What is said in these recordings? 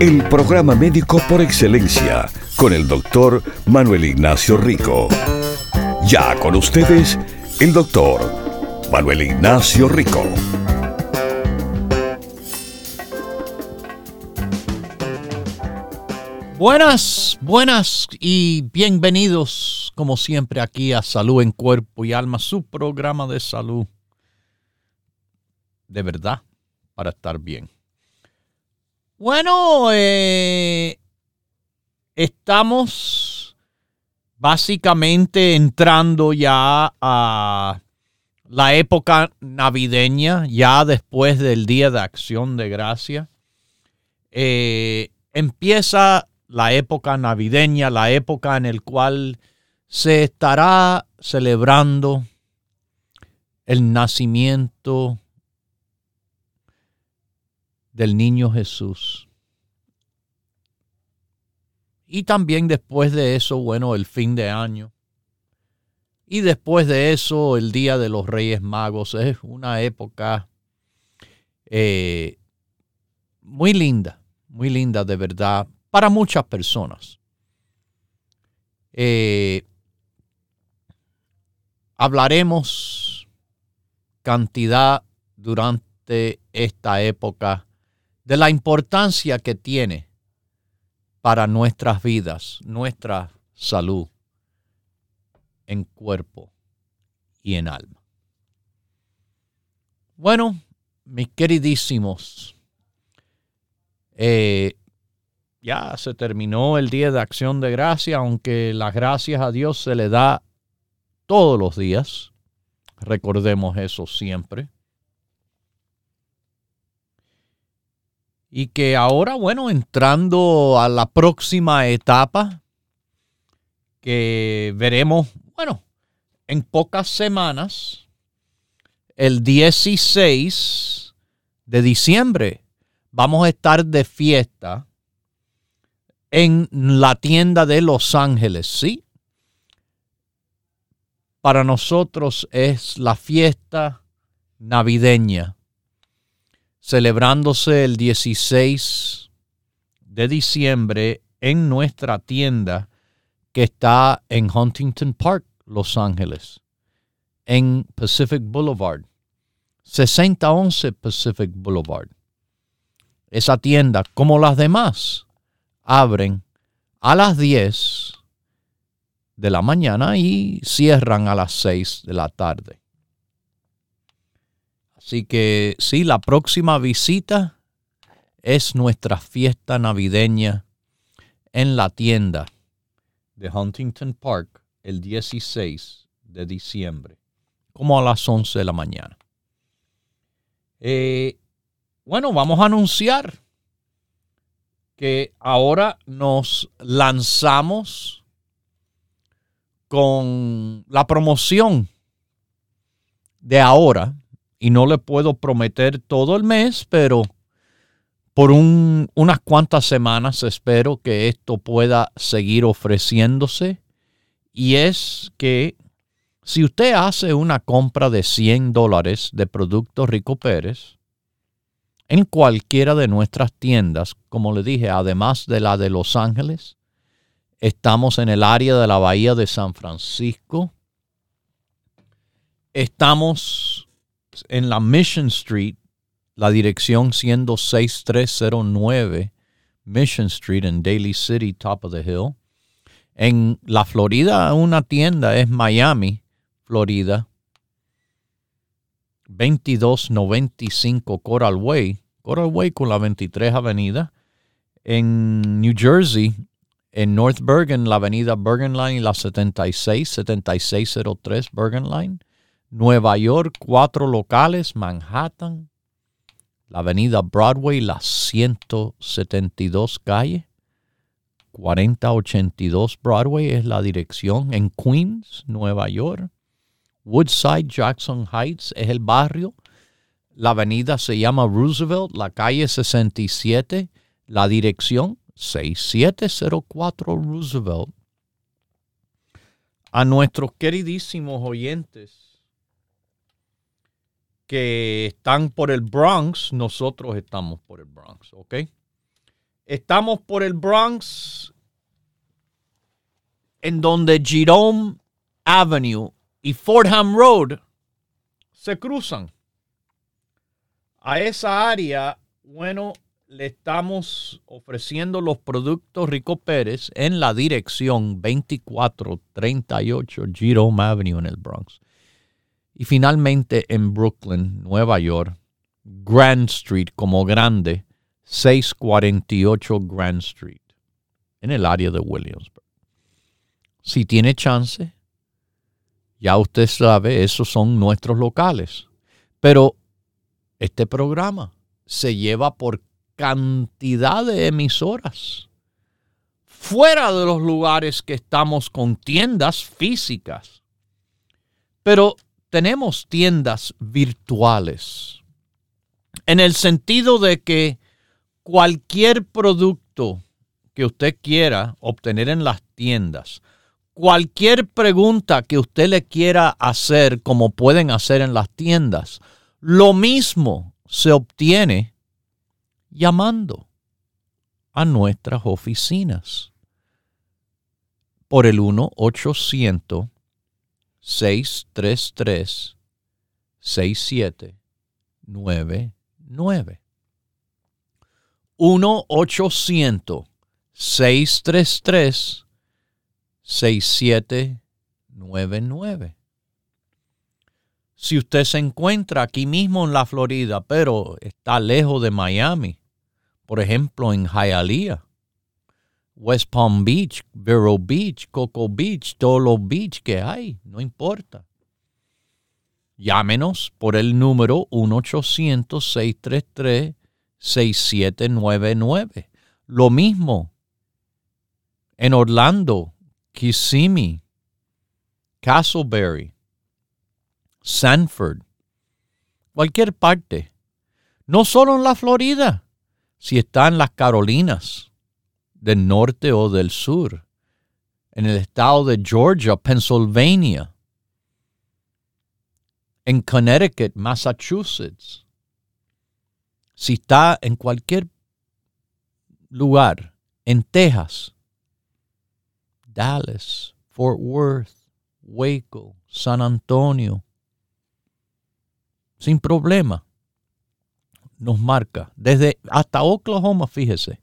El programa médico por excelencia con el doctor Manuel Ignacio Rico. Ya con ustedes, el doctor Manuel Ignacio Rico. Buenas, buenas y bienvenidos como siempre aquí a Salud en Cuerpo y Alma, su programa de salud de verdad para estar bien. Bueno, eh, estamos básicamente entrando ya a la época navideña, ya después del Día de Acción de Gracia. Eh, empieza la época navideña, la época en la cual se estará celebrando el nacimiento del niño Jesús. Y también después de eso, bueno, el fin de año. Y después de eso, el Día de los Reyes Magos. Es una época eh, muy linda, muy linda de verdad, para muchas personas. Eh, hablaremos cantidad durante esta época de la importancia que tiene para nuestras vidas, nuestra salud en cuerpo y en alma. Bueno, mis queridísimos, eh, ya se terminó el día de acción de gracia, aunque las gracias a Dios se le da todos los días. Recordemos eso siempre. Y que ahora, bueno, entrando a la próxima etapa, que veremos, bueno, en pocas semanas, el 16 de diciembre, vamos a estar de fiesta en la tienda de Los Ángeles, ¿sí? Para nosotros es la fiesta navideña celebrándose el 16 de diciembre en nuestra tienda que está en Huntington Park, Los Ángeles, en Pacific Boulevard, 6011 Pacific Boulevard. Esa tienda, como las demás, abren a las 10 de la mañana y cierran a las 6 de la tarde. Así que sí, la próxima visita es nuestra fiesta navideña en la tienda de Huntington Park el 16 de diciembre, como a las 11 de la mañana. Eh, bueno, vamos a anunciar que ahora nos lanzamos con la promoción de ahora y no le puedo prometer todo el mes, pero por unas cuantas semanas espero que esto pueda seguir ofreciéndose. Y es que si usted hace una compra de 100 dólares de productos Rico Pérez, en cualquiera de nuestras tiendas, como le dije, además de la de Los Ángeles, estamos en el área de la Bahía de San Francisco, estamos en la Mission Street, la dirección siendo 6309 Mission Street en Daly City, top of the hill. En la Florida, una tienda es Miami, Florida. 2295 Coral Way, Coral Way con la 23 Avenida. En New Jersey, en North Bergen, la avenida Bergen Line y la 76, 7603 Bergen Line. Nueva York, cuatro locales, Manhattan, la avenida Broadway, la 172 calle, 4082 Broadway es la dirección en Queens, Nueva York. Woodside, Jackson Heights es el barrio. La avenida se llama Roosevelt, la calle 67, la dirección 6704 Roosevelt. A nuestros queridísimos oyentes que están por el Bronx, nosotros estamos por el Bronx, ¿ok? Estamos por el Bronx, en donde Jerome Avenue y Fordham Road se cruzan. A esa área, bueno, le estamos ofreciendo los productos Rico Pérez en la dirección 2438 Jerome Avenue en el Bronx. Y finalmente en Brooklyn, Nueva York, Grand Street como grande, 648 Grand Street, en el área de Williamsburg. Si tiene chance, ya usted sabe, esos son nuestros locales. Pero este programa se lleva por cantidad de emisoras fuera de los lugares que estamos con tiendas físicas. Pero tenemos tiendas virtuales. En el sentido de que cualquier producto que usted quiera obtener en las tiendas, cualquier pregunta que usted le quiera hacer, como pueden hacer en las tiendas, lo mismo se obtiene llamando a nuestras oficinas por el 1-800-633-6799. 1-800-633-6799. Si usted se encuentra aquí mismo en la Florida, pero está lejos de Miami, por ejemplo en Hialeah, West Palm Beach, Vero Beach, Coco Beach, todos los beach que hay, no importa. Llámenos por el número 1-800-633 6799. Lo mismo en Orlando, Kissimmee, Castleberry, Sanford, cualquier parte. No solo en la Florida, si está en las Carolinas del norte o del sur, en el estado de Georgia, Pennsylvania, en Connecticut, Massachusetts, si está en cualquier lugar, en Texas, Dallas, Fort Worth, Waco, San Antonio, sin problema, nos marca. Desde hasta Oklahoma, fíjese.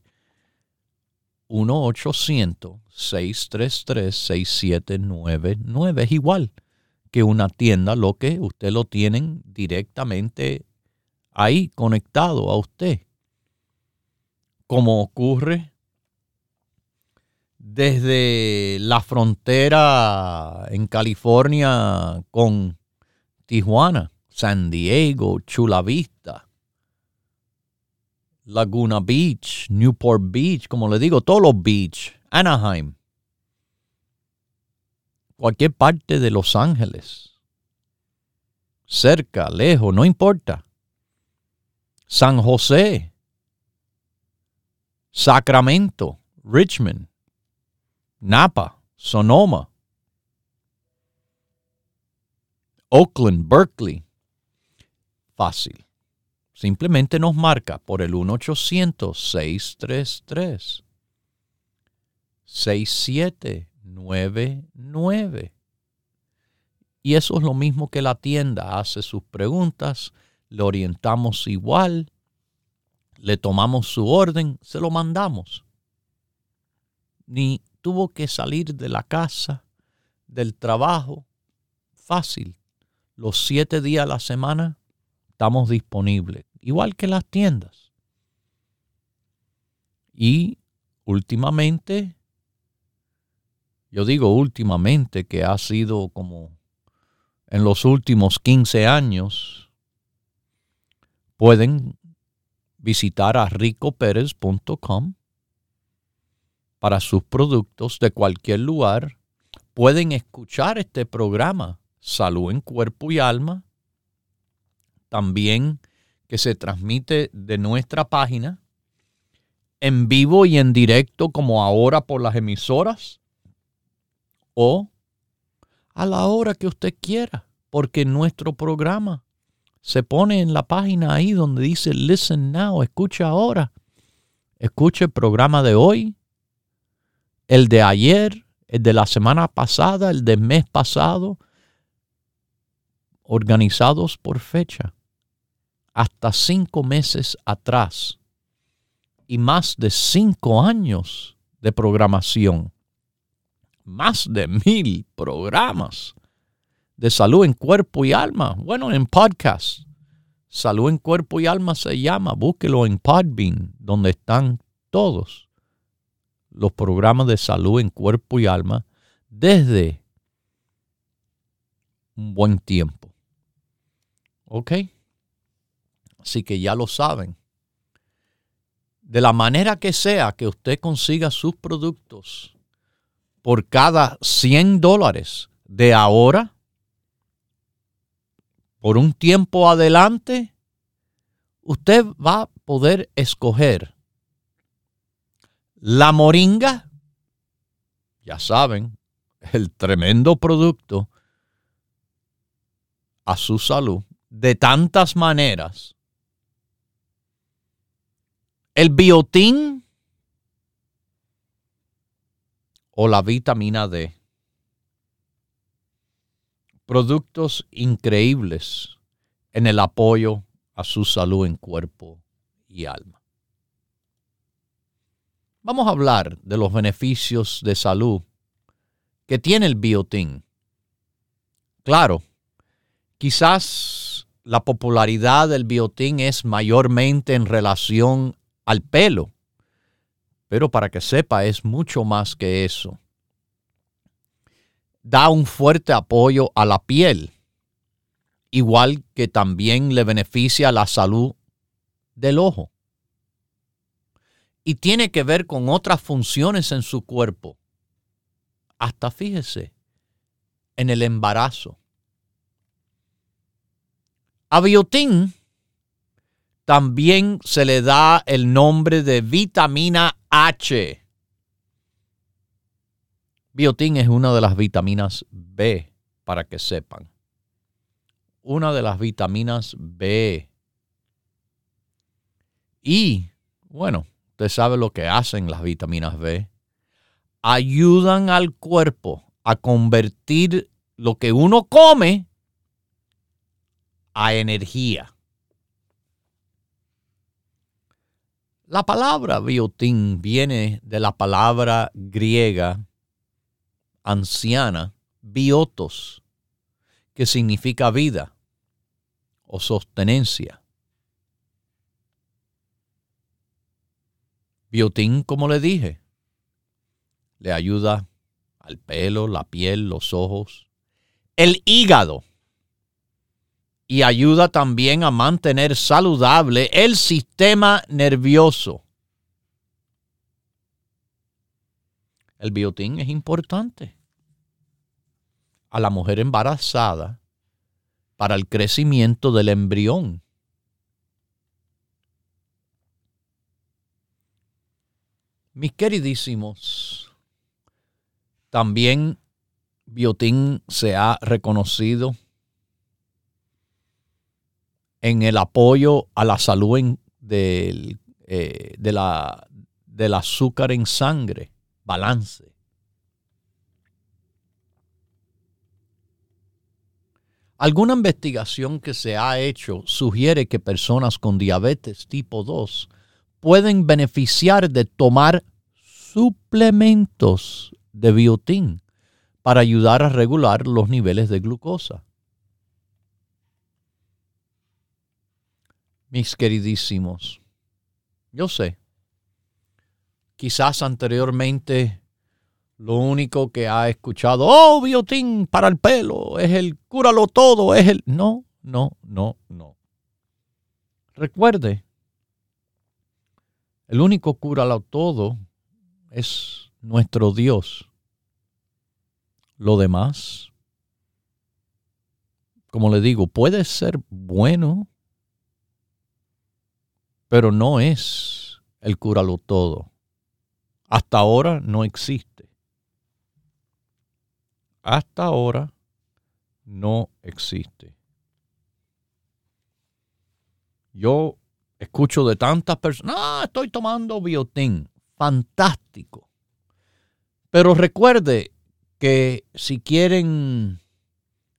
1-800-633-6799. Es igual que una tienda, lo que usted lo tienen directamente ahí conectado a usted. Como ocurre desde la frontera en California con Tijuana, San Diego, Chula Vista, Laguna Beach, Newport Beach, como le digo, todos los beach, Anaheim, cualquier parte de Los Ángeles, cerca, lejos, no importa. San José, Sacramento, Richmond, Napa, Sonoma, Oakland, Berkeley. Fácil. Simplemente nos marca por el 1-800-633-6799. Y eso es lo mismo que la tienda hace sus preguntas le orientamos igual, le tomamos su orden, se lo mandamos. Ni tuvo que salir de la casa, del trabajo, fácil. Los siete días a la semana estamos disponibles, igual que las tiendas. Y últimamente, yo digo últimamente que ha sido como en los últimos 15 años, pueden visitar a ricoperez.com para sus productos de cualquier lugar, pueden escuchar este programa, Salud en Cuerpo y Alma, también que se transmite de nuestra página, en vivo y en directo como ahora por las emisoras, o a la hora que usted quiera, porque nuestro programa se pone en la página ahí donde dice Listen Now, escucha ahora. Escuche el programa de hoy, el de ayer, el de la semana pasada, el del mes pasado, organizados por fecha, hasta cinco meses atrás y más de cinco años de programación, más de mil programas de salud en cuerpo y alma. Bueno, en podcast. Salud en cuerpo y alma se llama. Búsquelo en Podbean, donde están todos los programas de salud en cuerpo y alma desde un buen tiempo. ¿Ok? Así que ya lo saben. De la manera que sea que usted consiga sus productos por cada 100 dólares de ahora, por un tiempo adelante, usted va a poder escoger la moringa, ya saben, el tremendo producto a su salud de tantas maneras. El biotín o la vitamina D. Productos increíbles en el apoyo a su salud en cuerpo y alma. Vamos a hablar de los beneficios de salud que tiene el biotín. Claro, quizás la popularidad del biotín es mayormente en relación al pelo, pero para que sepa es mucho más que eso. Da un fuerte apoyo a la piel, igual que también le beneficia la salud del ojo y tiene que ver con otras funciones en su cuerpo. Hasta fíjese, en el embarazo. A biotín también se le da el nombre de vitamina H. Biotín es una de las vitaminas B, para que sepan. Una de las vitaminas B. Y, bueno, Usted sabe lo que hacen las vitaminas B. Ayudan al cuerpo a convertir lo que uno come a energía. La palabra biotín viene de la palabra griega anciana, biotos, que significa vida o sostenencia. Biotín, como le dije, le ayuda al pelo, la piel, los ojos, el hígado y ayuda también a mantener saludable el sistema nervioso. El biotín es importante a la mujer embarazada para el crecimiento del embrión. Mis queridísimos, también Biotín se ha reconocido en el apoyo a la salud eh, de la, del azúcar en sangre, balance. Alguna investigación que se ha hecho sugiere que personas con diabetes tipo 2 pueden beneficiar de tomar suplementos de biotín para ayudar a regular los niveles de glucosa. Mis queridísimos, yo sé, quizás anteriormente lo único que ha escuchado, oh, biotín para el pelo, es el cúralo todo, es el... No, no, no, no. Recuerde, el único cúralo todo es nuestro Dios. Lo demás, como le digo, puede ser bueno, pero no es el cúralo todo. Hasta ahora no existe. Hasta ahora no existe. Yo escucho de tantas personas, ah, estoy tomando biotín, fantástico. Pero recuerde que si quieren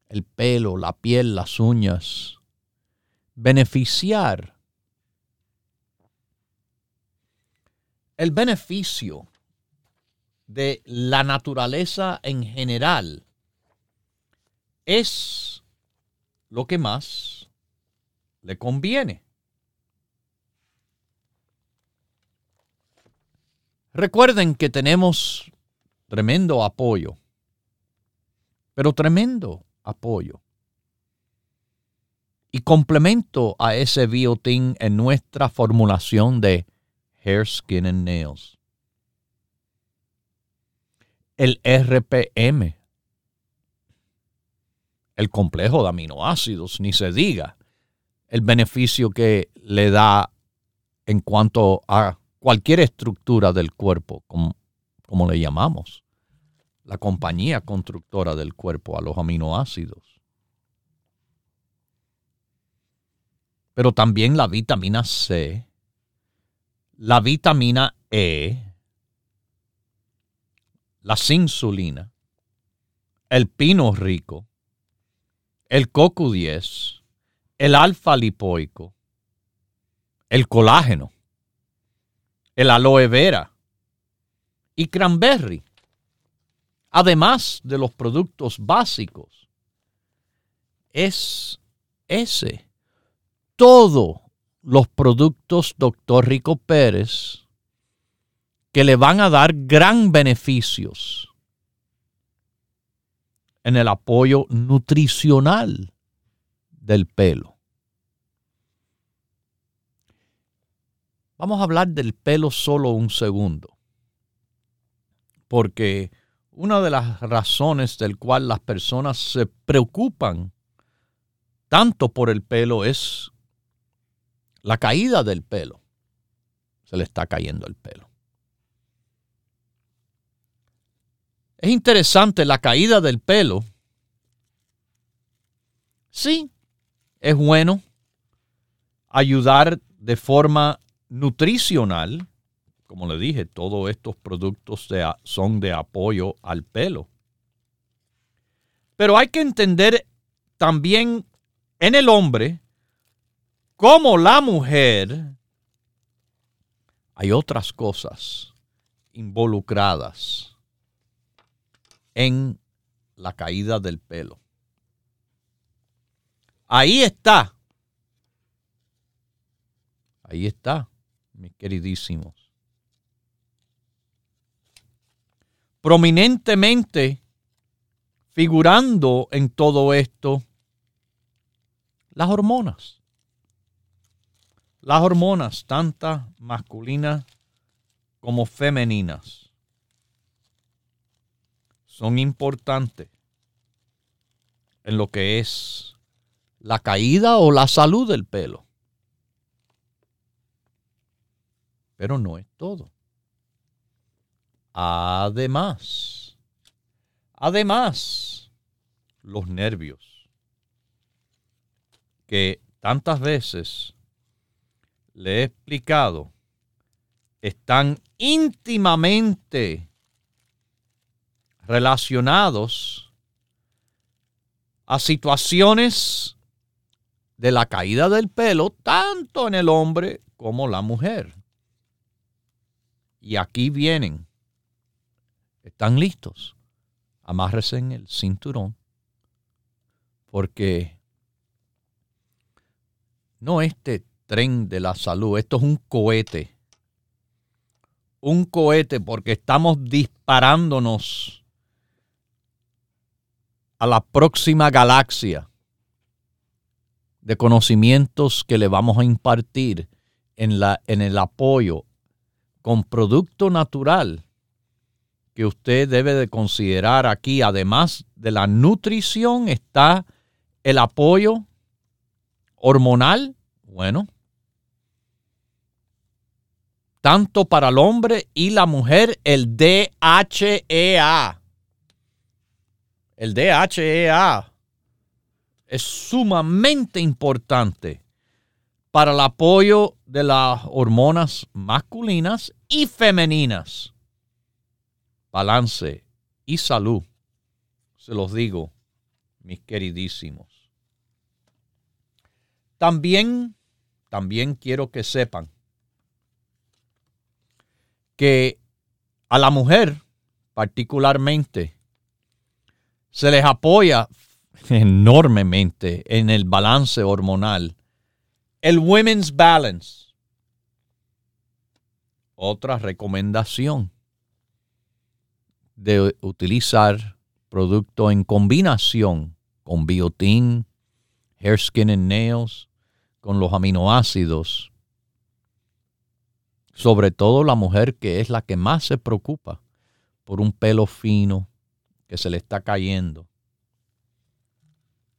el pelo, la piel, las uñas, beneficiar, el beneficio de la naturaleza en general es lo que más le conviene. Recuerden que tenemos tremendo apoyo, pero tremendo apoyo. Y complemento a ese biotin en nuestra formulación de Hair, Skin and Nails. El RPM, el complejo de aminoácidos, ni se diga el beneficio que le da en cuanto a cualquier estructura del cuerpo, como, como le llamamos, la compañía constructora del cuerpo a los aminoácidos. Pero también la vitamina C, la vitamina E, la insulina, el pino rico, el CoQ10, el alfa lipoico, el colágeno el aloe vera y cranberry, además de los productos básicos. Es ese. Todos los productos Dr. Rico Pérez que le van a dar gran beneficios en el apoyo nutricional del pelo. Vamos a hablar del pelo solo un segundo. Porque una de las razones del cual las personas se preocupan tanto por el pelo es la caída del pelo. Se le está cayendo el pelo. Es interesante la caída del pelo. Sí, es bueno ayudar de forma nutricional, como le dije, todos estos productos son de apoyo al pelo. Pero hay que entender también en el hombre como la mujer hay otras cosas involucradas en la caída del pelo. Ahí está. Ahí está mis queridísimos. Prominentemente figurando en todo esto las hormonas. Las hormonas, tantas masculinas como femeninas, son importantes en lo que es la caída o la salud del pelo. Pero no es todo. Además, además, los nervios, que tantas veces le he explicado, están íntimamente relacionados a situaciones de la caída del pelo, tanto en el hombre como la mujer. Y aquí vienen. ¿Están listos? Amárrese el cinturón. Porque no este tren de la salud, esto es un cohete. Un cohete porque estamos disparándonos a la próxima galaxia de conocimientos que le vamos a impartir en, la, en el apoyo con producto natural que usted debe de considerar aquí, además de la nutrición, está el apoyo hormonal. Bueno, tanto para el hombre y la mujer, el DHEA. El DHEA es sumamente importante para el apoyo de las hormonas masculinas y femeninas. Balance y salud, se los digo, mis queridísimos. También, también quiero que sepan que a la mujer particularmente se les apoya enormemente en el balance hormonal el Women's Balance. Otra recomendación de utilizar producto en combinación con biotin, hair, skin and nails, con los aminoácidos. Sobre todo la mujer que es la que más se preocupa por un pelo fino que se le está cayendo.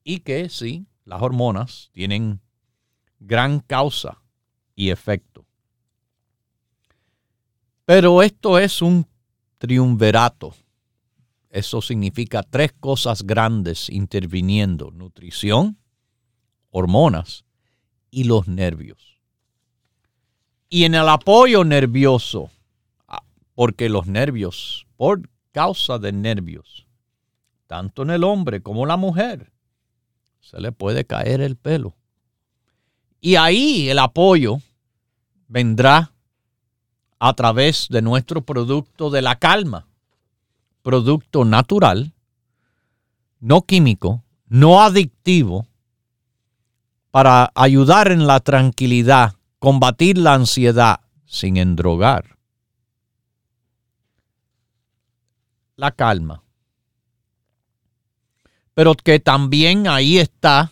Y que sí, las hormonas tienen gran causa y efecto. Pero esto es un triunvirato. Eso significa tres cosas grandes interviniendo. Nutrición, hormonas y los nervios. Y en el apoyo nervioso, ah, porque los nervios, por causa de nervios, tanto en el hombre como en la mujer, se le puede caer el pelo. Y ahí el apoyo vendrá a través de nuestro producto de la calma, producto natural, no químico, no adictivo, para ayudar en la tranquilidad, combatir la ansiedad sin endrogar. La calma. Pero que también ahí está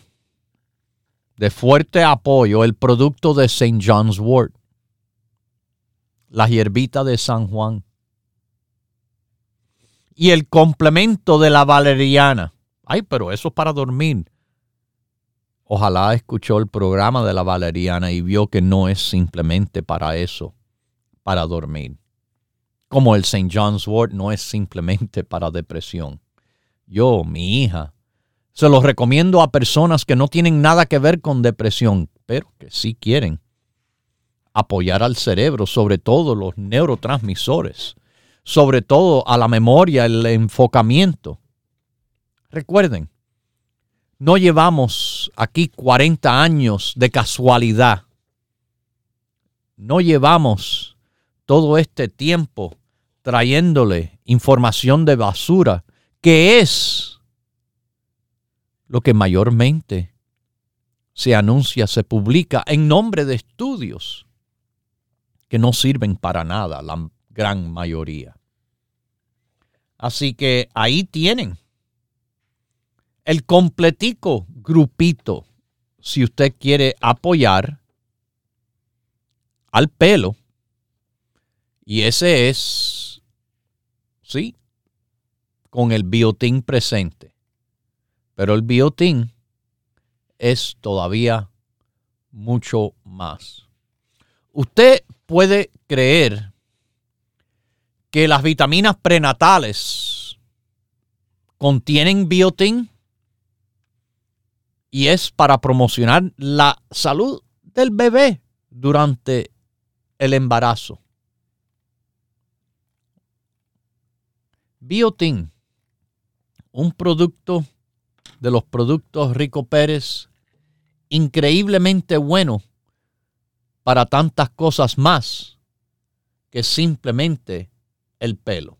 de fuerte apoyo el producto de St. John's Wort, la hierbita de San Juan y el complemento de la valeriana. Ay, pero eso es para dormir. Ojalá escuchó el programa de la valeriana y vio que no es simplemente para eso, para dormir. Como el St. John's Wort no es simplemente para depresión. Yo, mi hija, se los recomiendo a personas que no tienen nada que ver con depresión, pero que sí quieren apoyar al cerebro, sobre todo los neurotransmisores, sobre todo a la memoria, el enfocamiento. Recuerden, no llevamos aquí 40 años de casualidad. No llevamos todo este tiempo trayéndole información de basura que es lo que mayormente se anuncia, se publica en nombre de estudios que no sirven para nada, la gran mayoría. Así que ahí tienen el completico grupito, si usted quiere apoyar al pelo. Y ese es, sí, con el biotín presente. Pero el biotín es todavía mucho más. Usted puede creer que las vitaminas prenatales contienen biotín y es para promocionar la salud del bebé durante el embarazo. Biotín, un producto de los productos Rico Pérez, increíblemente bueno para tantas cosas más que simplemente el pelo.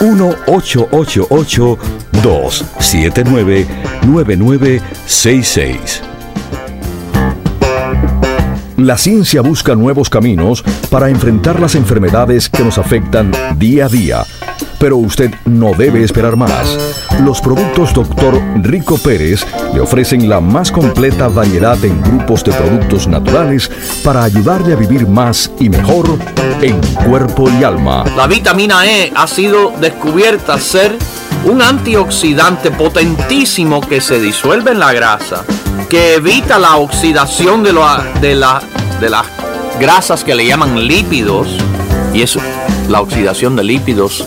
1-888-279-9966. La ciencia busca nuevos caminos para enfrentar las enfermedades que nos afectan día a día. Pero usted no debe esperar más. Los productos Dr. Rico Pérez le ofrecen la más completa variedad en grupos de productos naturales para ayudarle a vivir más y mejor en cuerpo y alma. La vitamina E ha sido descubierta ser un antioxidante potentísimo que se disuelve en la grasa, que evita la oxidación de, de, de las grasas que le llaman lípidos, y es la oxidación de lípidos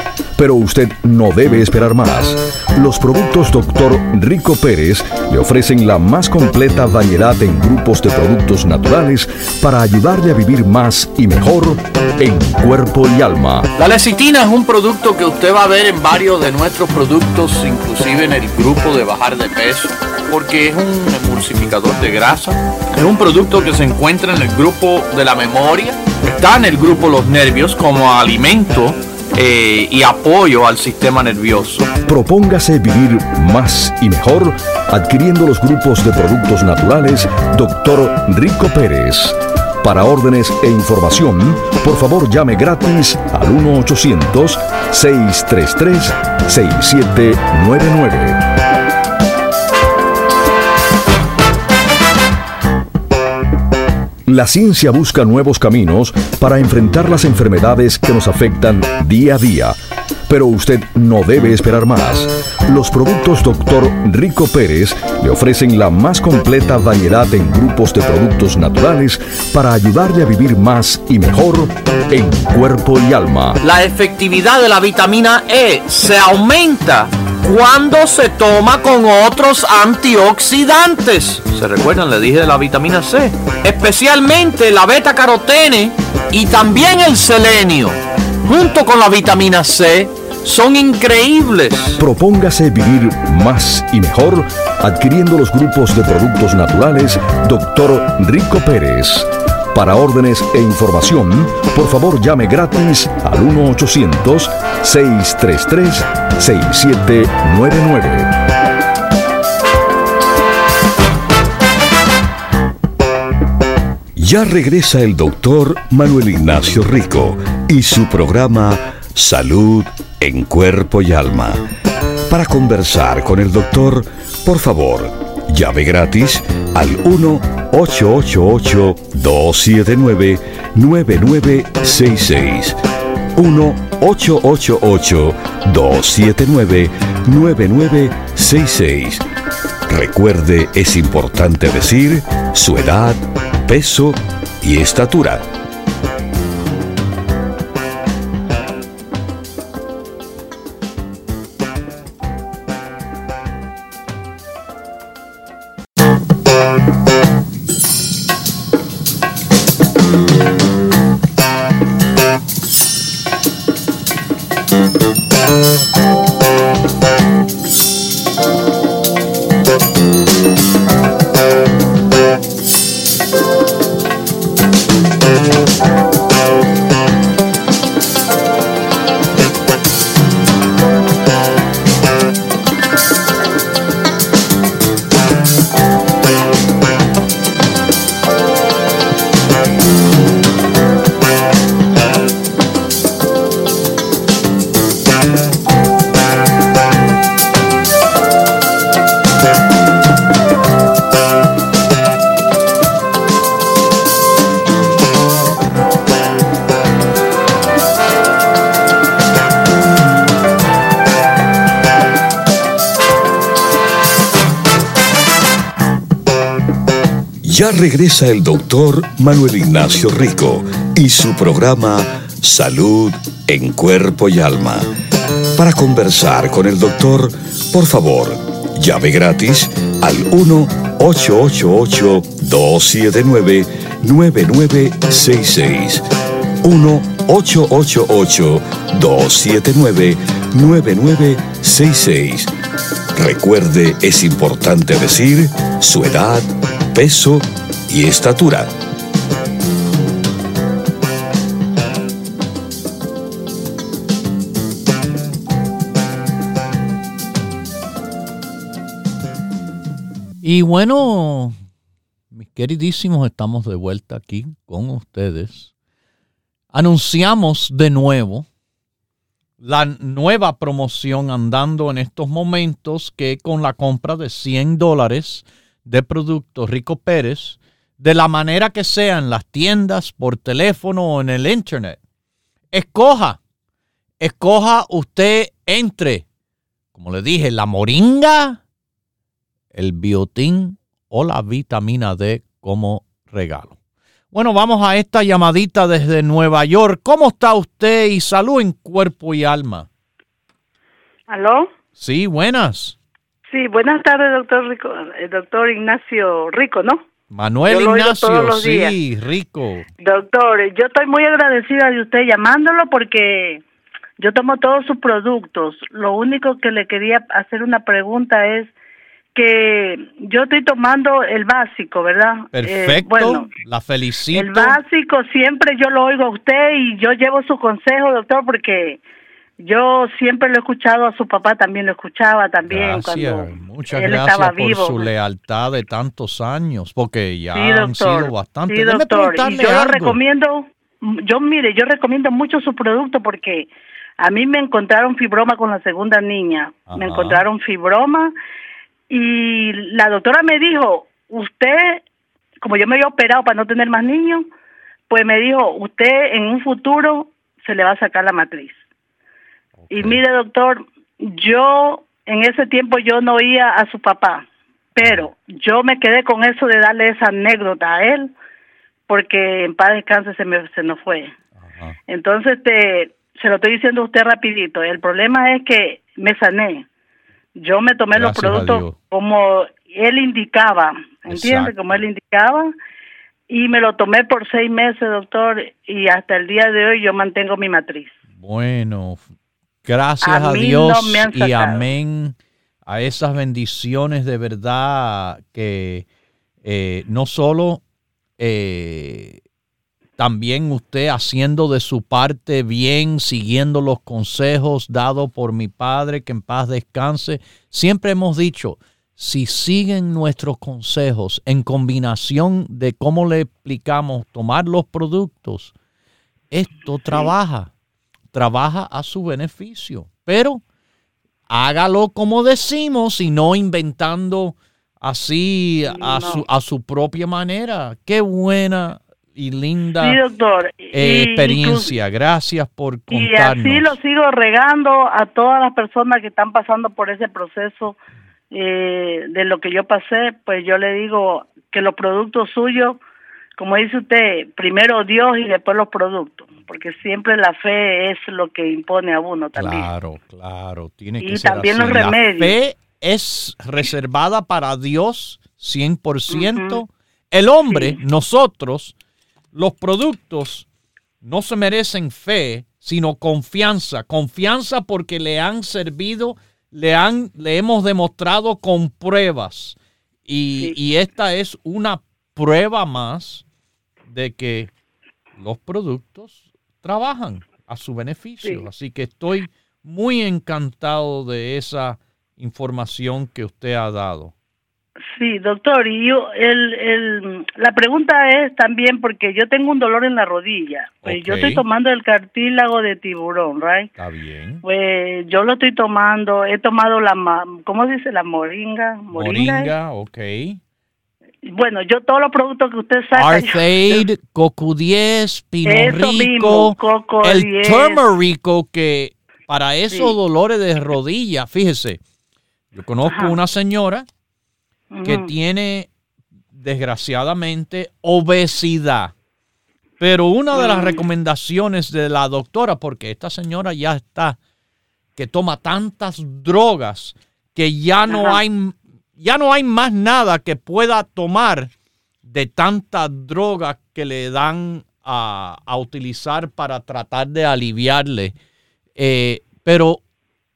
pero usted no debe esperar más. Los productos Dr. Rico Pérez le ofrecen la más completa variedad en grupos de productos naturales para ayudarle a vivir más y mejor en cuerpo y alma. La lecitina es un producto que usted va a ver en varios de nuestros productos, inclusive en el grupo de bajar de peso, porque es un emulsificador de grasa. Es un producto que se encuentra en el grupo de la memoria, está en el grupo los nervios como alimento eh, y apoyo al sistema nervioso. Propóngase vivir más y mejor adquiriendo los grupos de productos naturales Dr. Rico Pérez. Para órdenes e información, por favor llame gratis al 1-800-633-6799. La ciencia busca nuevos caminos para enfrentar las enfermedades que nos afectan día a día. Pero usted no debe esperar más. Los productos Dr. Rico Pérez le ofrecen la más completa variedad en grupos de productos naturales para ayudarle a vivir más y mejor en cuerpo y alma. La efectividad de la vitamina E se aumenta cuando se toma con otros antioxidantes. ¿Se recuerdan? Le dije de la vitamina C. Especialmente la beta carotene y también el selenio. Junto con la vitamina C son increíbles. Propóngase vivir más y mejor adquiriendo los grupos de productos naturales Dr. Rico Pérez. Para órdenes e información, por favor llame gratis al 1-800-633-6799. Ya regresa el doctor Manuel Ignacio Rico y su programa Salud en Cuerpo y Alma. Para conversar con el doctor, por favor, llave gratis al 1-888-279-9966. 1-888-279-9966. Recuerde, es importante decir su edad, peso y estatura. El doctor Manuel Ignacio Rico y su programa Salud en Cuerpo y Alma. Para conversar con el doctor, por favor, llave gratis al 1-888-279-9966. 1-888-279-9966. Recuerde, es importante decir su edad, peso y estatura. Y bueno, mis queridísimos, estamos de vuelta aquí con ustedes. Anunciamos de nuevo la nueva promoción andando en estos momentos que con la compra de 100 dólares de productos Rico Pérez, de la manera que sea en las tiendas, por teléfono o en el internet, escoja, escoja usted entre, como le dije, la moringa, el biotín o la vitamina D como regalo. Bueno, vamos a esta llamadita desde Nueva York. ¿Cómo está usted y salud en cuerpo y alma? ¿Aló? Sí, buenas. Sí, buenas tardes, doctor Rico, el doctor Ignacio Rico, ¿no? Manuel Ignacio, sí, Rico. Doctor, yo estoy muy agradecida de usted llamándolo porque yo tomo todos sus productos. Lo único que le quería hacer una pregunta es que yo estoy tomando el básico, ¿verdad? Eh, Perfecto, bueno, la felicito. El básico siempre yo lo oigo a usted y yo llevo su consejo, doctor, porque yo siempre lo he escuchado a su papá, también lo escuchaba también gracias, cuando muchas él gracias estaba por vivo. su lealtad de tantos años, porque ya Sí, han sido bastante. Sí, doctor. Y yo lo algo. recomiendo, yo mire, yo recomiendo mucho su producto porque a mí me encontraron fibroma con la segunda niña. Me encontraron fibroma y la doctora me dijo, usted, como yo me había operado para no tener más niños, pues me dijo, usted en un futuro se le va a sacar la matriz. Y mire, doctor, yo en ese tiempo yo no oía a su papá, pero yo me quedé con eso de darle esa anécdota a él, porque en paz descanse se, me, se nos fue. Ajá. Entonces, te, se lo estoy diciendo a usted rapidito. El problema es que me sané. Yo me tomé los Gracias productos como él indicaba, ¿entiende? Como él indicaba. Y me lo tomé por seis meses, doctor, y hasta el día de hoy yo mantengo mi matriz. Bueno, gracias A Dios no y amén a esas bendiciones de verdad que eh, no solo eh, también usted haciendo de su parte bien, siguiendo los consejos dados por mi padre, que en paz descanse. Siempre hemos dicho, si siguen nuestros consejos en combinación de cómo le explicamos tomar los productos, esto trabaja, trabaja a su beneficio. Pero hágalo como decimos y no inventando así a, No. su, a su propia manera. Qué buena y linda Sí, doctor. Y- eh, y- experiencia. Gracias por Y contarnos. así lo sigo regando a todas las personas que están pasando por ese proceso eh, de lo que yo pasé, pues yo le digo que los productos suyos, como dice usted, primero Dios y después los productos, porque siempre la fe es lo que impone a uno también. Claro, claro, tiene Y que ser también así. los La remedios. fe es reservada para Dios 100%. El hombre, nosotros, los productos no se merecen fe, sino confianza. Confianza porque le han servido, le, han, le hemos demostrado con pruebas. Y, Sí. y esta es una prueba más de que los productos trabajan a su beneficio. Sí. Así que estoy muy encantado de esa información que usted ha dado. Sí, doctor, y yo, el, el, la pregunta es también porque yo tengo un dolor en la rodilla, pues yo estoy tomando el cartílago de tiburón, right? Está bien. Pues yo lo estoy tomando, he tomado la, ¿cómo se dice? La moringa. Moringa. Moringa, ok. Bueno, yo todos los productos que usted saca. yo- Arthaid, Coco 10, Pino Eso Rico, Coco el 10. turmerico que para esos Sí. dolores de rodilla, fíjese, yo conozco Ajá. una señora que tiene desgraciadamente obesidad. Pero una de las Mm. recomendaciones de la doctora, porque esta señora ya está que toma tantas drogas que ya no Ajá. hay ya no hay más nada que pueda tomar de tanta droga que le dan a, utilizar para tratar de aliviarle. Eh, pero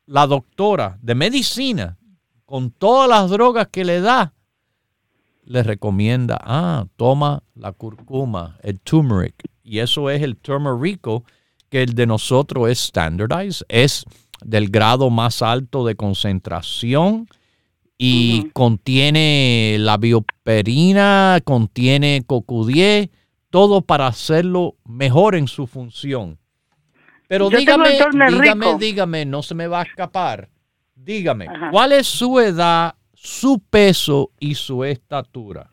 la doctora de medicina, con todas las drogas que le da, le recomienda, ah, toma la curcuma, el turmeric. Y eso es el turmerico, que el de nosotros es standardized, es del grado más alto de concentración y contiene la bioperina, contiene CoQ10, todo para hacerlo mejor en su función. Pero Yo dígame, dígame, dígame, no se me va a escapar. Dígame, Ajá. ¿cuál es su edad, su peso y su estatura?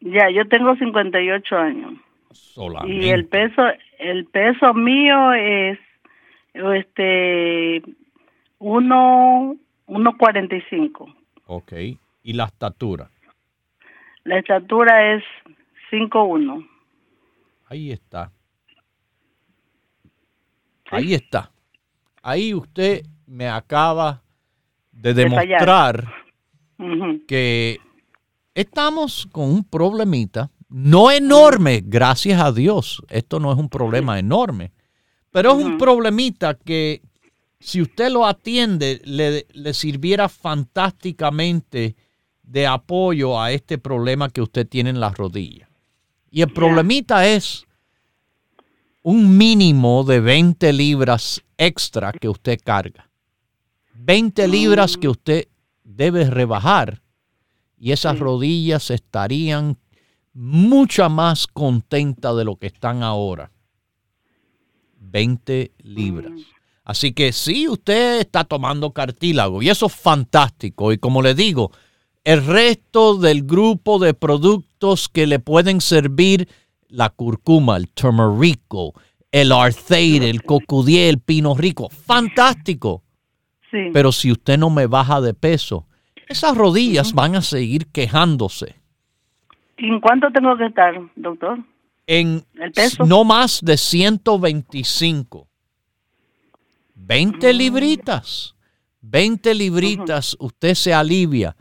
Ya, yo tengo 58 años. Solamente. Y el peso, el peso mío es este uno, 1.45. Ok. ¿Y la estatura? La estatura es 5'1. Ahí está. Ahí está. Ahí usted me acaba de demostrar que estamos con un problemita, no enorme, gracias a Dios. Esto no es un problema enorme, pero es un problemita que si usted lo atiende, le, le sirviera fantásticamente de apoyo a este problema que usted tiene en las rodillas. Y el problemita es un mínimo de 20 libras extra que usted carga. 20 libras que usted debe rebajar y esas rodillas estarían mucho más contentas de lo que están ahora. 20 libras. Así que sí, usted está tomando cartílago y eso es fantástico. Y como le digo, el resto del grupo de productos que le pueden servir, la curcuma, el turmerico, el arceide, el cocudie, el pino rico, fantástico. Sí. Pero si usted no me baja de peso, esas rodillas van a seguir quejándose. ¿Y ¿En cuánto tengo que estar, doctor? En ¿El peso? no más de 125. 20 Mm. libritas. 20 libritas, usted se alivia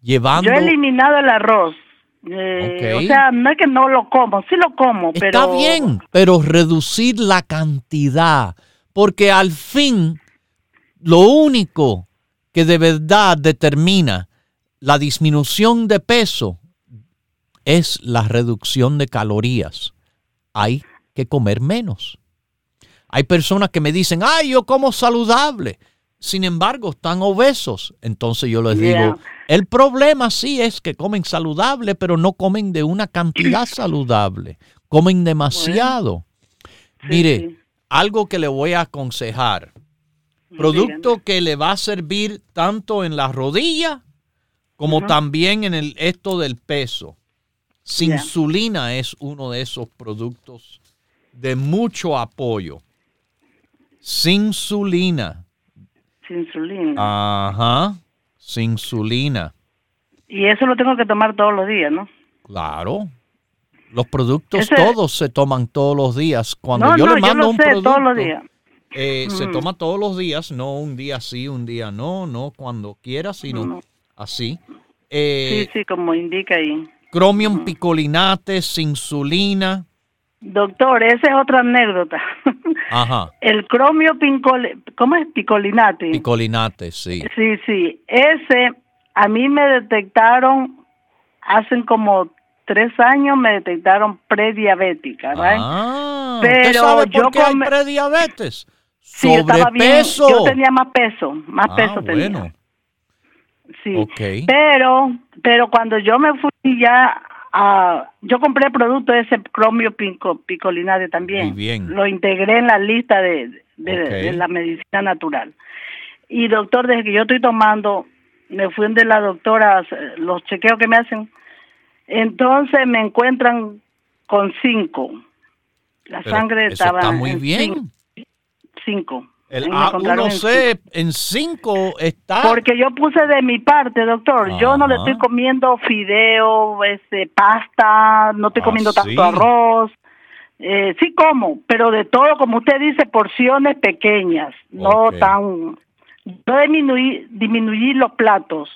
llevando... Yo he eliminado el arroz. Eh. O sea, no es que no lo como, sí lo como, pero... Está bien, pero reducir la cantidad, porque al fin lo único que de verdad determina la disminución de peso es la reducción de calorías. Hay que comer menos. Hay personas que me dicen, ay, yo como saludable. Sin embargo, están obesos. Entonces yo les Yeah. digo, el problema sí es que comen saludable, pero no comen de una cantidad saludable. Comen demasiado. Sí, Mire, sí. algo que le voy a aconsejar. Producto que le va a servir tanto en la rodilla como también en el esto del peso. Ya. Insulina es uno de esos productos de mucho apoyo. Sinsulina. Sin insulina. Ah. Ajá. Sinsulina. Y eso lo tengo que tomar todos los días, ¿no? Claro. Los productos Ese- todos se toman todos los días. Cuando no, yo no, le mando yo lo un sé producto, todos los días. eh, se Mm. toma todos los días, no un día sí, un día no, no cuando quiera, sino No. así. Eh, sí, sí, como indica ahí. Chromium picolinate, insulina. Doctor, esa es otra anécdota. Ajá. El cromio pincol... ¿Cómo es? Picolinate. Picolinate, sí. Sí, sí. Ese, a mí me detectaron, hacen como tres años me detectaron prediabética, ¿verdad? Ah, Pero ¿usted sabe por yo qué hay prediabetes? sí. Sobrepeso. Yo tenía más peso, más Ah, peso tenía. bueno. Sí. Ok. Pero, pero cuando yo me fui ya a, yo compré producto de ese cromio pico, picolinate también. Muy bien. Lo integré en la lista de, de, Ok. de la medicina natural. Y doctor, desde que yo estoy tomando, me fui de la doctora, los chequeos que me hacen, entonces me encuentran con cinco. La Pero sangre estaba está muy en bien. cin- Cinco. El Me encontraron en A1C en 5 está. porque yo puse de mi parte, doctor. Yo no le estoy comiendo fideo, este, pasta, no estoy Ah, comiendo sí. tanto arroz. Eh, sí como, pero de todo, como usted dice, porciones pequeñas, no tan yo disminuí, disminuí los platos.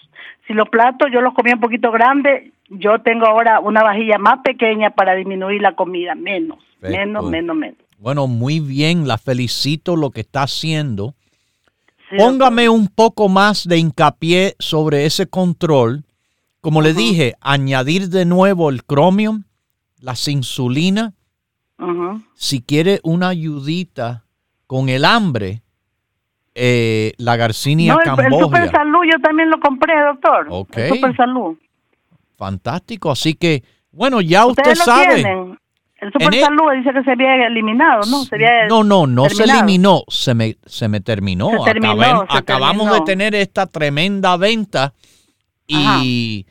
Si los platos yo los comía un poquito grandes, yo tengo ahora una vajilla más pequeña para disminuir la comida, menos, menos, menos, menos. Bueno, muy bien, la felicito lo que está haciendo. Póngame un poco más de hincapié sobre ese control. Como le dije, añadir de nuevo el cromium, las insulina. Si quiere una ayudita con el hambre, eh, la Garcinia no, el, El Super Salud yo también lo compré, doctor. Ok. El Super Salud. Fantástico. Así que, bueno, ya usted sabe. El Super Salud dice que se había eliminado, ¿no? no, no, no se eliminó, se me, se me terminó. acabamos de tener esta tremenda venta y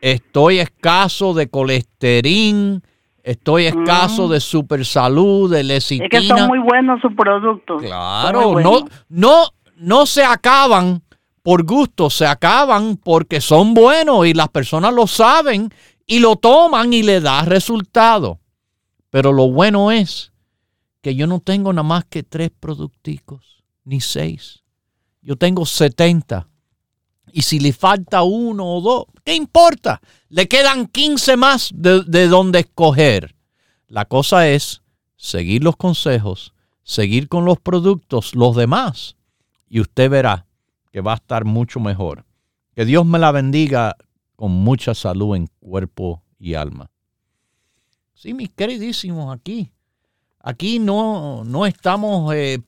estoy escaso de colesterol, estoy escaso mm. de super salud, de lecitina. Es que son muy buenos sus productos. Claro, no, no, no se acaban por gusto, se acaban porque son buenos y las personas lo saben y lo toman y le da resultado. Pero lo bueno es que yo no tengo nada más que tres producticos, ni seis. Yo tengo 70. Y si le falta uno o dos, ¿qué importa? Le quedan 15 más de, de donde escoger. La cosa es seguir los consejos, seguir con los productos, los demás, y usted verá que va a estar mucho mejor. Que Dios me la bendiga con mucha salud en cuerpo y alma. Sí, mis queridísimos, aquí. Aquí no, no estamos eh,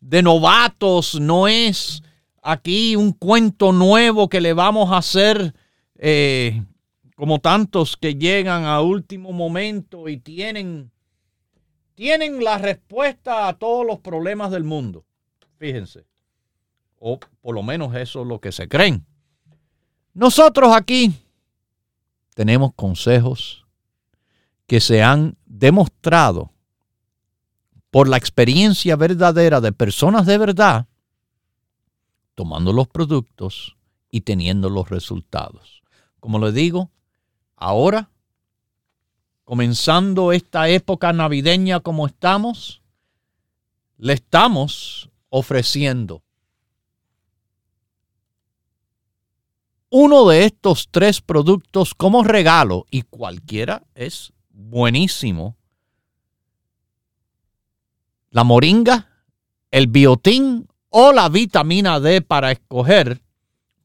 de novatos, no es aquí un cuento nuevo que le vamos a hacer eh, como tantos que llegan a último momento y tienen, tienen la respuesta a todos los problemas del mundo. Fíjense. O por lo menos eso es lo que se creen. Nosotros aquí tenemos consejos que se han demostrado por la experiencia verdadera de personas de verdad, tomando los productos y teniendo los resultados. Como le digo, ahora, comenzando esta época navideña como estamos, le estamos ofreciendo uno de estos tres productos como regalo y cualquiera es buenísimo. La moringa, el biotín o la vitamina D para escoger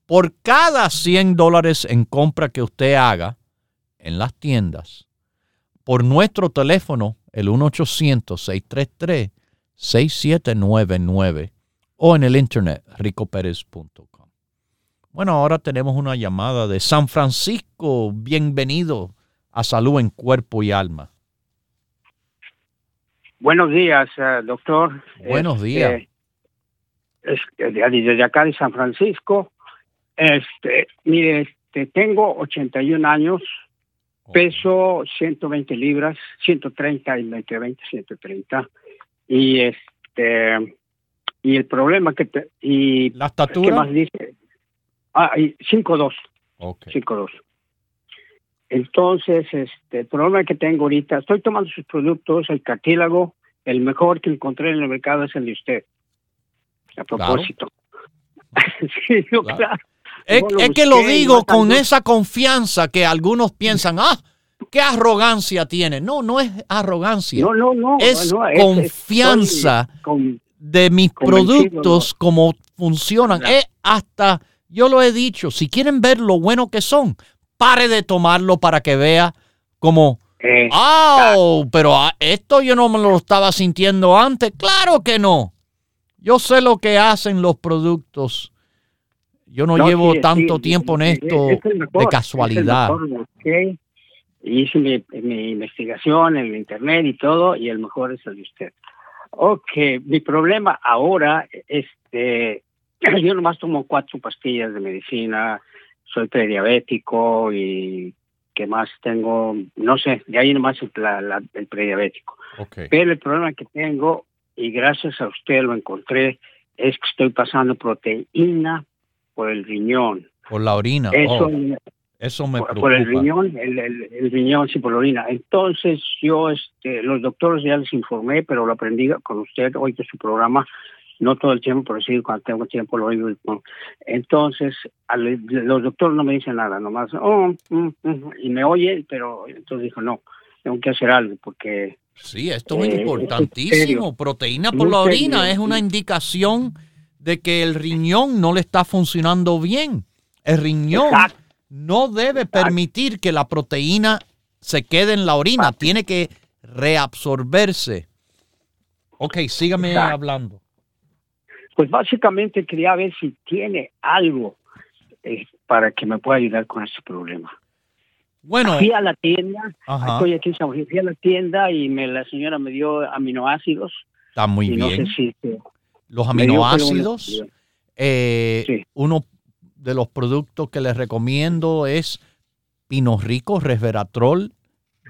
por cada 100 dólares en compra que usted haga en las tiendas. Por nuestro teléfono, el 1-800-633-6799 o en el internet ricoperez.com. Bueno, ahora tenemos una llamada de San Francisco. Bienvenido a salud en cuerpo y alma. Buenos días, eh, doctor. Buenos días. desde acá de San Francisco. Este, mire, este, tengo 81 años, peso 120 libras, 130 y 20, 20, 130. Y este y el problema que te, y la estatura ¿qué más dice? Ah, 5'2. Okay. 5'2. Entonces, este, el problema que tengo ahorita, estoy tomando sus productos, el cartílago, el mejor que encontré en el mercado es el de usted. A propósito. sí, claro. Es, que lo digo con esa confianza que algunos piensan, ah, qué arrogancia tiene. No, no es arrogancia. No, no, no. Es confianza de mis productos, como funcionan. Es hasta, yo lo he dicho, si quieren ver lo bueno que son, pare de tomarlo para que vea como, ¡ah! pero esto yo no me lo estaba sintiendo antes. Claro que no. Yo sé lo que hacen los productos. Yo no, llevo tanto tiempo en esto de casualidad. Hice mi, investigación en el internet y todo, y el mejor es el de usted. Ok, mi problema ahora, este, yo nomás tomo cuatro pastillas de medicina, soy prediabético y que más tengo, no sé, de ahí nomás el, el prediabético. Pero el problema que tengo, y gracias a usted lo encontré, es que estoy pasando proteína por el riñón. Por la orina. Eso, oh, eso me por, Por el riñón, el, riñón, sí, por la orina. Entonces yo, este, los doctores ya les informé, pero lo aprendí con usted hoy que su programa, no todo el tiempo, pero sí cuando tengo tiempo lo oigo. Entonces, los doctores no me dicen nada, nomás, oh, mm, mm", y me oye, pero entonces dijo, no, tengo que hacer algo porque... Sí, esto es eh, importantísimo. Proteína por la orina es una indicación de que el riñón no le está funcionando bien. El riñón no debe permitir que la proteína se quede en la orina, tiene que reabsorberse. Ok, sígame hablando. Pues básicamente quería ver si tiene algo eh, para que me pueda ayudar con este problema. Bueno, fui a la tienda, estoy aquí en fui a la tienda y me, la señora me dio aminoácidos. Está muy bien. Los aminoácidos, eh, uno de los productos que les recomiendo es Pino Rico, Resveratrol,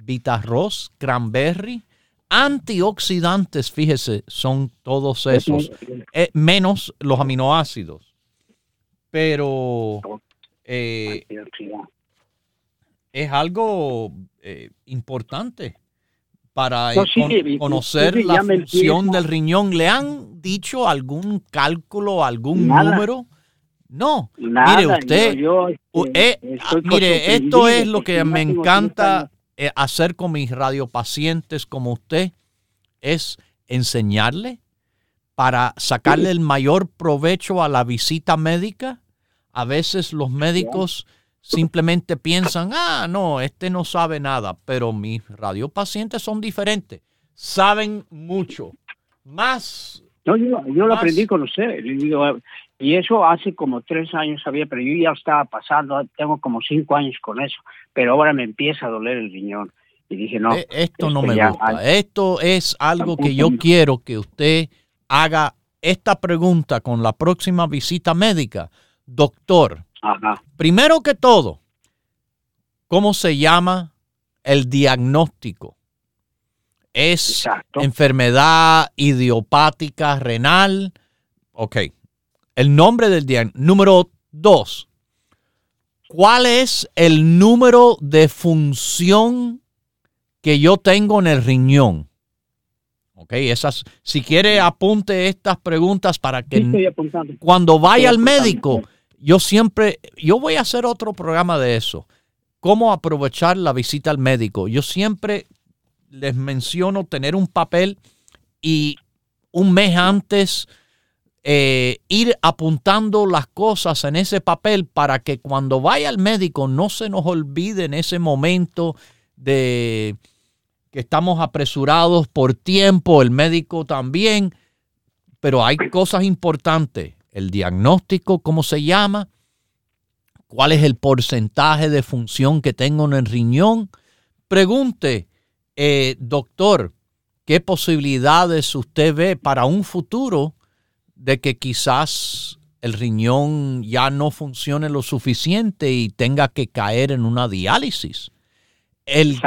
Vitarroz, Cranberry, antioxidantes, fíjese, son todos esos, eh, menos los aminoácidos. Pero eh, es algo eh, importante para conocer la función del riñón. ¿Le han dicho algún cálculo, algún número? No, mire usted, este, ah, mire, esto es lo que me encanta eh, hacer con mis radiopacientes como usted es enseñarle para sacarle el mayor provecho a la visita médica. A veces los médicos simplemente piensan, ah, no, este no sabe nada, pero mis radiopacientes son diferentes, saben mucho, más. yo, lo aprendí con usted. Y eso hace como tres años había, pero yo ya estaba pasando, tengo como cinco años con eso, pero ahora me empieza a doler el riñón. Y dije, no. E, esto no me gusta. Esto es algo que yo quiero que usted haga esta pregunta con la próxima visita médica. Doctor, primero que todo, ¿cómo se llama el diagnóstico? ¿Es enfermedad idiopática renal? Ok el nombre del diagnóstico. Número dos, ¿cuál es el número de función que yo tengo en el riñón? Ok, esas, si quiere apunte estas preguntas para que cuando vaya al médico, yo siempre, yo voy a hacer otro programa de eso. Cómo aprovechar la visita al médico. Yo siempre les menciono tener un papel y un mes antes eh, ir apuntando las cosas en ese papel para que cuando vaya al médico no se nos olvide en ese momento de que estamos apresurados por tiempo, el médico también, pero hay cosas importantes, el diagnóstico, cómo se llama, cuál es el porcentaje de función que tengo en el riñón. Pregunte, eh, doctor, ¿qué posibilidades usted ve para un futuro de que quizás el riñón ya no funcione lo suficiente y tenga que caer en una diálisis. El,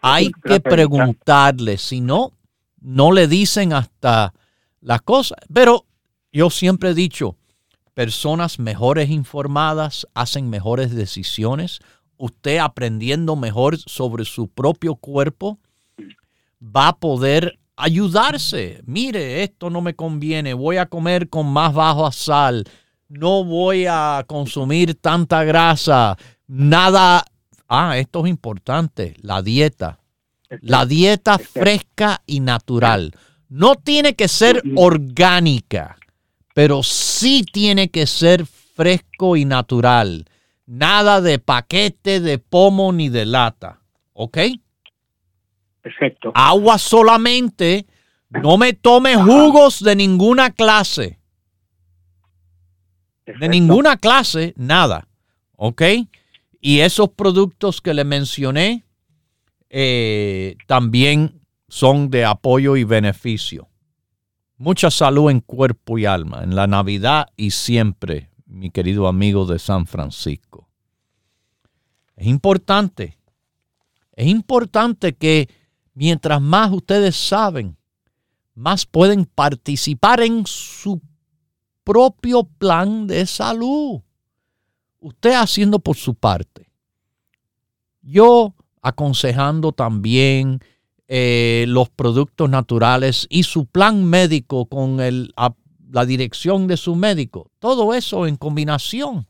Hay que preguntarle, si no, no le dicen hasta las cosas. Pero yo siempre he dicho, personas mejores informadas hacen mejores decisiones. Usted aprendiendo mejor sobre su propio cuerpo va a poder ayudarse. Mire, esto no me conviene, voy a comer con más bajo sal, no voy a consumir tanta grasa, nada. Ah, esto es importante, la dieta. La dieta fresca y natural. No tiene que ser orgánica, pero sí tiene que ser fresco y natural. Nada de paquete, de pomo ni de lata. ¿Ok? Perfecto. Agua solamente. No me tome jugos de ninguna clase. De ninguna clase, nada. ¿Ok? Y esos productos que le mencioné eh, también son de apoyo y beneficio. Mucha salud en cuerpo y alma, en la Navidad y siempre, mi querido amigo de San Francisco. Es importante, es importante que mientras más ustedes saben, más pueden participar en su propio plan de salud. Usted haciendo por su parte. Yo aconsejando también eh, los productos naturales y su plan médico con la dirección de su médico. Todo eso en combinación,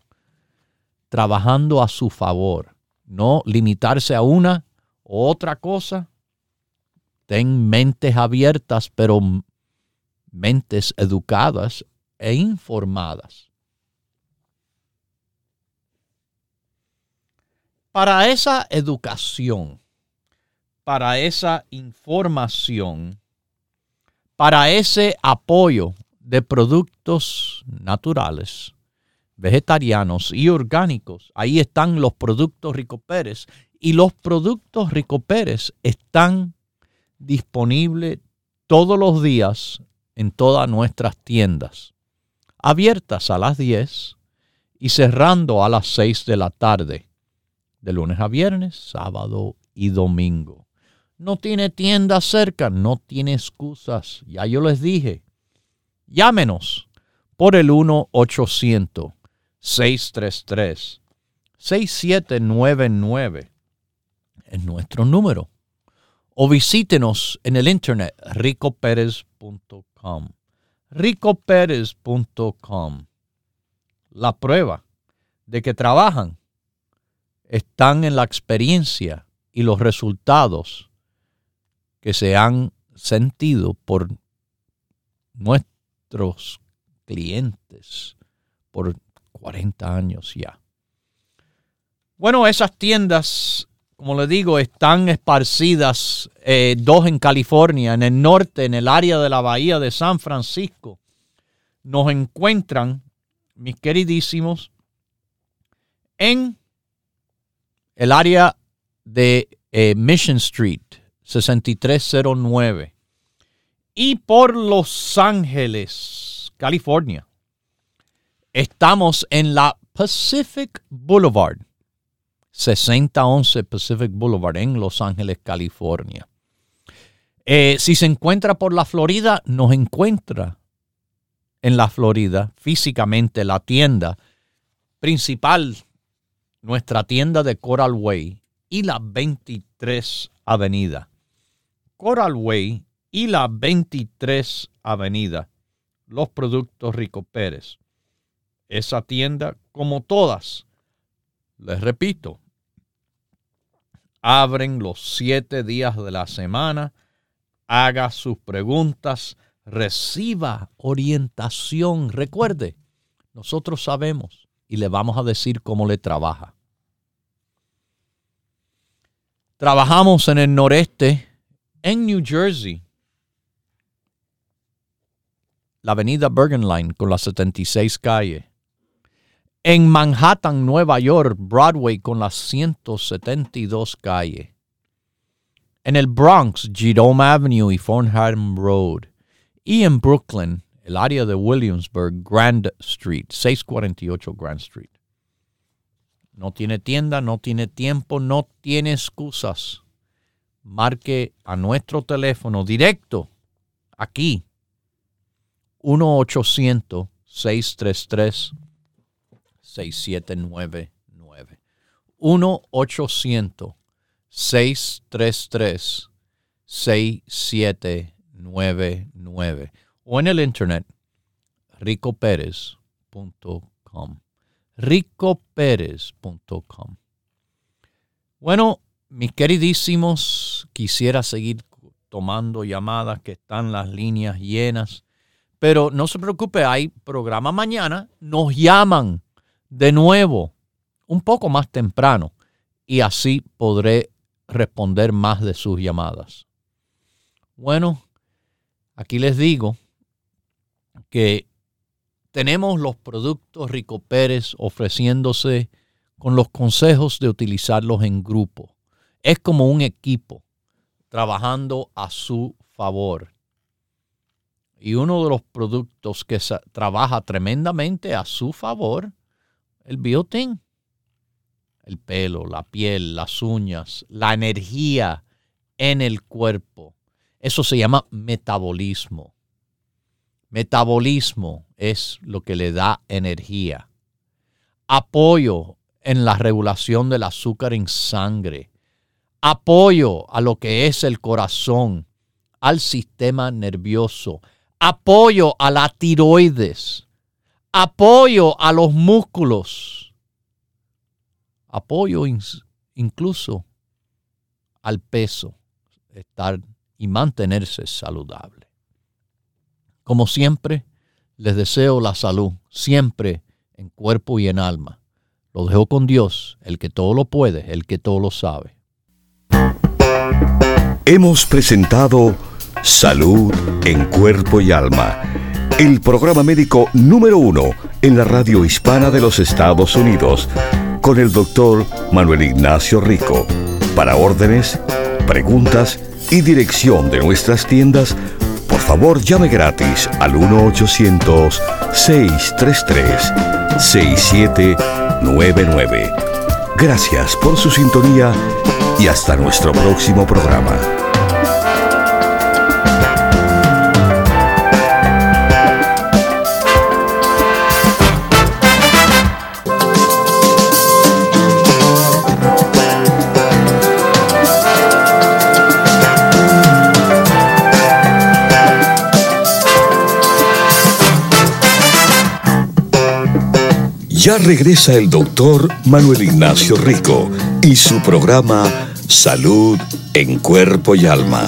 trabajando a su favor. No limitarse a una u otra cosa. Ten mentes abiertas, pero mentes educadas e informadas. Para esa educación, para esa información, para ese apoyo de productos naturales, vegetarianos y orgánicos, ahí están los productos Rico Pérez. Y los productos Rico Pérez están disponibles todos los días en todas nuestras tiendas, abiertas a las 10 y cerrando a las 6 de la tarde de lunes a viernes, sábado y domingo. No tiene tienda cerca, no tiene excusas. Ya yo les dije, llámenos por el 1-800-633-6799. Es nuestro número. O visítenos en el internet ricoperez.com. ricoperez.com. La prueba de que trabajan están en la experiencia y los resultados que se han sentido por nuestros clientes por 40 años ya. Bueno, esas tiendas, como les digo, están esparcidas, eh, dos en California, en el norte, en el área de la bahía de San Francisco. Nos encuentran, mis queridísimos, en el área de eh, Mission Street, 6309. Y por Los Ángeles, California, estamos en la Pacific Boulevard, 6011 Pacific Boulevard en Los Ángeles, California. Eh, si se encuentra por la Florida, nos encuentra en la Florida físicamente la tienda principal nuestra tienda de Coral Way y la 23 Avenida. Coral Way y la 23 Avenida. Los productos Rico Pérez. Esa tienda, como todas, les repito, abren los siete días de la semana. Haga sus preguntas, reciba orientación. Recuerde, nosotros sabemos y le vamos a decir cómo le trabaja. Trabajamos en el noreste, en New Jersey, la avenida Bergen Line con las 76 calles. En Manhattan, Nueva York, Broadway con las 172 calles. En el Bronx, Jerome Avenue y Farnham Road. Y en Brooklyn, el área de Williamsburg, Grand Street, 648 Grand Street. No tiene tienda, no tiene tiempo, no tiene excusas. Marque a nuestro teléfono directo aquí 1-800-633-6799. 1-800-633-6799. O en el internet ricoperez.com ricoperez.com. Bueno, mis queridísimos, quisiera seguir tomando llamadas que están las líneas llenas, pero no se preocupe, hay programa mañana, nos llaman de nuevo un poco más temprano y así podré responder más de sus llamadas. Bueno, aquí les digo que tenemos los productos Rico Pérez ofreciéndose con los consejos de utilizarlos en grupo. Es como un equipo trabajando a su favor. Y uno de los productos que trabaja tremendamente a su favor, el biotin. El pelo, la piel, las uñas, la energía en el cuerpo. Eso se llama metabolismo. Metabolismo es lo que le da energía. Apoyo en la regulación del azúcar en sangre. Apoyo a lo que es el corazón, al sistema nervioso. apoyo a la tiroides, apoyo a los músculos, apoyo incluso al peso, estar y mantenerse saludable. Como siempre, les deseo la salud, siempre en cuerpo y en alma. Lo dejo con Dios, el que todo lo puede, el que todo lo sabe. Hemos presentado Salud en Cuerpo y Alma, el programa médico número uno en la radio hispana de los Estados Unidos, con el doctor Manuel Ignacio Rico. Para órdenes, preguntas y dirección de nuestras tiendas, por favor llame gratis al 1-800-633-6799. Gracias por su sintonía y hasta nuestro próximo programa. Ya regresa el doctor Manuel Ignacio Rico y su programa Salud en Cuerpo y Alma.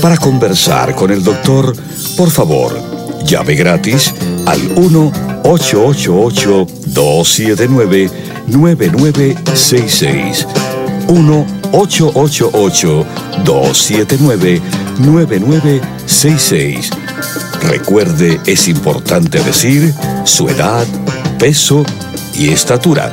Para conversar con el doctor, por favor, llave gratis al 1-888-279-9966. 1-888-279-9966. Recuerde, es importante decir su edad, peso y estatura